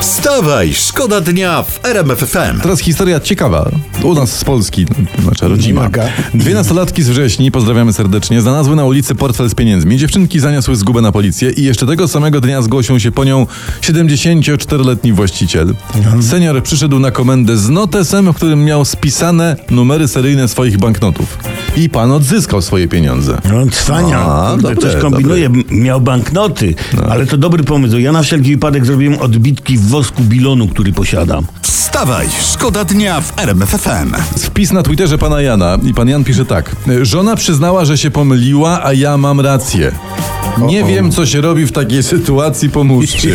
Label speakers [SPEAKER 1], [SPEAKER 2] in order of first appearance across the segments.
[SPEAKER 1] Wstawaj, szkoda dnia w RMF FM.
[SPEAKER 2] Teraz historia ciekawa. U nas z Polski, znaczy rodzima. Dwie nastolatki z wrześni, pozdrawiamy serdecznie, znalazły na ulicy portfel z pieniędzmi. Dziewczynki zaniosły zgubę na policję i jeszcze tego samego dnia zgłosił się po nią 74-letni właściciel. Senior przyszedł na komendę z notesem, w którym miał spisane numery seryjne swoich banknotów. I pan odzyskał swoje pieniądze.
[SPEAKER 3] No, cwania.
[SPEAKER 2] A, dobre,
[SPEAKER 3] coś kombinuje. Miał banknoty, ale to dobry pomysł. Ja na wszelki wypadek zrobiłem odbitki w wosku bilonu, który posiadam.
[SPEAKER 1] Wstawaj, szkoda dnia w RMF FM.
[SPEAKER 2] Wpis na Twitterze pana Jana i pan Jan pisze tak. Żona przyznała, że się pomyliła, a ja mam rację. Nie wiem, co się robi w takiej sytuacji, pomóżcie.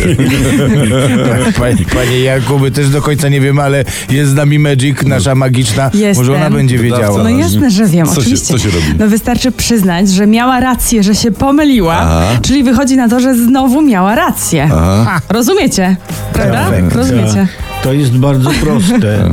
[SPEAKER 4] Panie, panie Jakubie, też do końca nie wiem, ale jest z nami Magic, nasza magiczna.
[SPEAKER 5] Jestem.
[SPEAKER 4] Może ona będzie wiedziała.
[SPEAKER 5] No jasne, że wiem,
[SPEAKER 2] Co się-
[SPEAKER 5] oczywiście.
[SPEAKER 2] co się robi?
[SPEAKER 5] No wystarczy przyznać, że miała rację, że się pomyliła,
[SPEAKER 2] Aha.
[SPEAKER 5] czyli wychodzi na to, że znowu miała rację.
[SPEAKER 2] Aha.
[SPEAKER 5] Rozumiecie? Prawda?
[SPEAKER 4] Perfekt.
[SPEAKER 5] Rozumiecie.
[SPEAKER 3] To jest bardzo proste.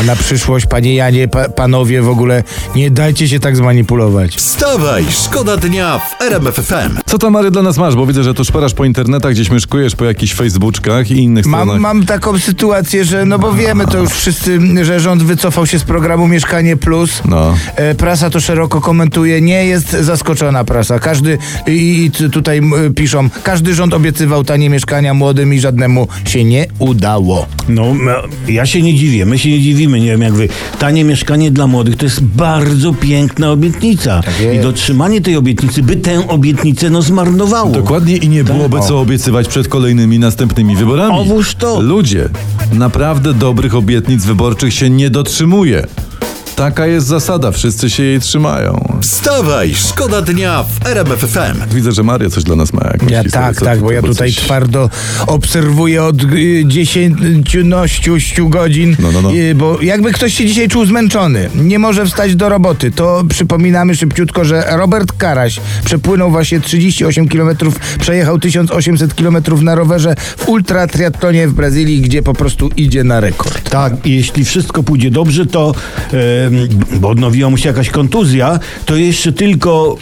[SPEAKER 4] A na przyszłość, panie Janie, pa, panowie w ogóle nie dajcie się tak zmanipulować.
[SPEAKER 1] Wstawaj, szkoda dnia w RMF FM.
[SPEAKER 2] Co tam, Mary, dla nas masz? Bo widzę, że tu szperasz po internetach, gdzieś myszkujesz po jakichś Facebookach i innych stronach.
[SPEAKER 4] Mam, mam taką sytuację, że no bo wiemy to już wszyscy, że rząd wycofał się z programu Mieszkanie Plus.
[SPEAKER 2] No.
[SPEAKER 4] E, Prasa to szeroko komentuje, nie jest zaskoczona prasa. Każdy, i, i t- tutaj m, piszą, każdy rząd obiecywał tanie mieszkania młodym i żadnemu się nie udało.
[SPEAKER 3] No, m- ja się nie dziwię, my się nie dziwimy, nie wiem jak wy. Tanie mieszkanie dla młodych to jest bardzo piękna obietnica.
[SPEAKER 4] jest.
[SPEAKER 3] I dotrzymanie tej obietnicy by tę obietnicę no zmarnowało.
[SPEAKER 2] Dokładnie i nie byłoby
[SPEAKER 4] Tak.
[SPEAKER 2] co obiecywać przed kolejnymi następnymi wyborami.
[SPEAKER 3] Owóż to.
[SPEAKER 2] Ludzie, naprawdę dobrych obietnic wyborczych się nie dotrzymuje. Taka jest zasada, wszyscy się jej trzymają.
[SPEAKER 1] Wstawaj, szkoda dnia w RMF FM.
[SPEAKER 2] Widzę, że Maria coś dla nas ma. Jakąś
[SPEAKER 4] Ja tak, tak, bo ja
[SPEAKER 2] tu
[SPEAKER 4] tutaj
[SPEAKER 2] coś-
[SPEAKER 4] twardo obserwuję od y, dziesięciunościu godzin,
[SPEAKER 2] No, no, no.
[SPEAKER 4] y, bo jakby ktoś się dzisiaj czuł zmęczony, nie może wstać do roboty, to przypominamy szybciutko, że Robert Karaś przepłynął właśnie 38 km, przejechał 1800 km na rowerze w ultra triatlonie w Brazylii, gdzie po prostu idzie na rekord.
[SPEAKER 3] Tak, jeśli wszystko pójdzie dobrze, to bo odnowiła mu się jakaś kontuzja, to jeszcze tylko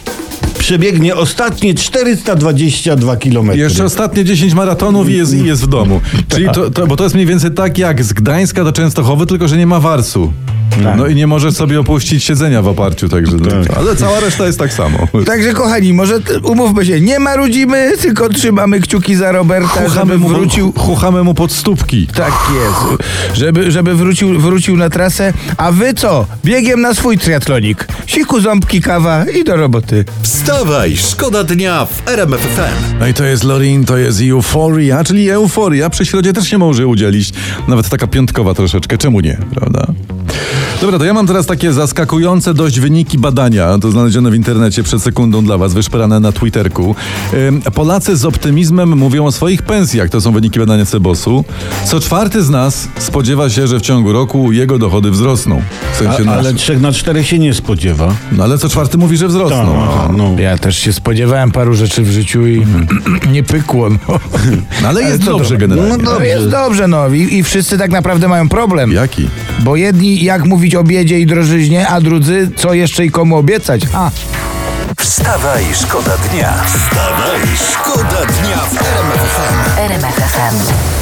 [SPEAKER 3] przebiegnie ostatnie 422 km.
[SPEAKER 2] Jeszcze ostatnie 10 maratonów i jest, i jest w domu. Czyli to, to, bo to jest mniej więcej tak jak z Gdańska do Częstochowy, tylko że nie ma warsu. No i nie możesz sobie opuścić siedzenia w oparciu, także. Ale cała reszta jest tak samo.
[SPEAKER 4] Także kochani, może umówmy się, nie marudzimy, tylko trzymamy kciuki za Roberta,
[SPEAKER 2] Chuchamy
[SPEAKER 4] żeby
[SPEAKER 2] mu,
[SPEAKER 4] wrócił
[SPEAKER 2] chuchamy mu pod stópki.
[SPEAKER 4] Tak jest. Żeby, żeby wrócił, wrócił na trasę. A wy co? Biegiem na swój triatlonik. Siku, ząbki, kawa i do roboty.
[SPEAKER 1] Wstawaj, szkoda dnia w RMF FM.
[SPEAKER 2] No i to jest Lorin, to jest euforia, czyli euforia. Przy środzie też się może udzielić. Nawet taka piątkowa troszeczkę. Czemu nie, prawda? Dobra, to ja mam teraz takie zaskakujące dość wyniki badania, to znalezione w internecie przed sekundą dla was, wyszperane na Twitterku. Polacy z optymizmem mówią o swoich pensjach, to są wyniki badania Cebosu. Co czwarty z nas spodziewa się, że w ciągu roku jego dochody wzrosną. W sensie
[SPEAKER 3] A, ale trzech na czterech się nie spodziewa.
[SPEAKER 2] No ale co czwarty mówi, że wzrosną.
[SPEAKER 3] Tak, no.
[SPEAKER 4] Ja też się spodziewałem paru rzeczy w życiu i nie pykło. No,
[SPEAKER 2] No ale jest
[SPEAKER 4] to?
[SPEAKER 2] dobrze generalnie.
[SPEAKER 4] no jest dobrze, no. I, I wszyscy tak naprawdę mają problem.
[SPEAKER 2] Jaki?
[SPEAKER 4] Bo jedni jak mówić o biedzie i drożyźnie, a drudzy co jeszcze i komu obiecać. A,
[SPEAKER 1] Wstawaj, szkoda dnia. Wstawaj, szkoda dnia w RMF FM.
[SPEAKER 6] RMF FM.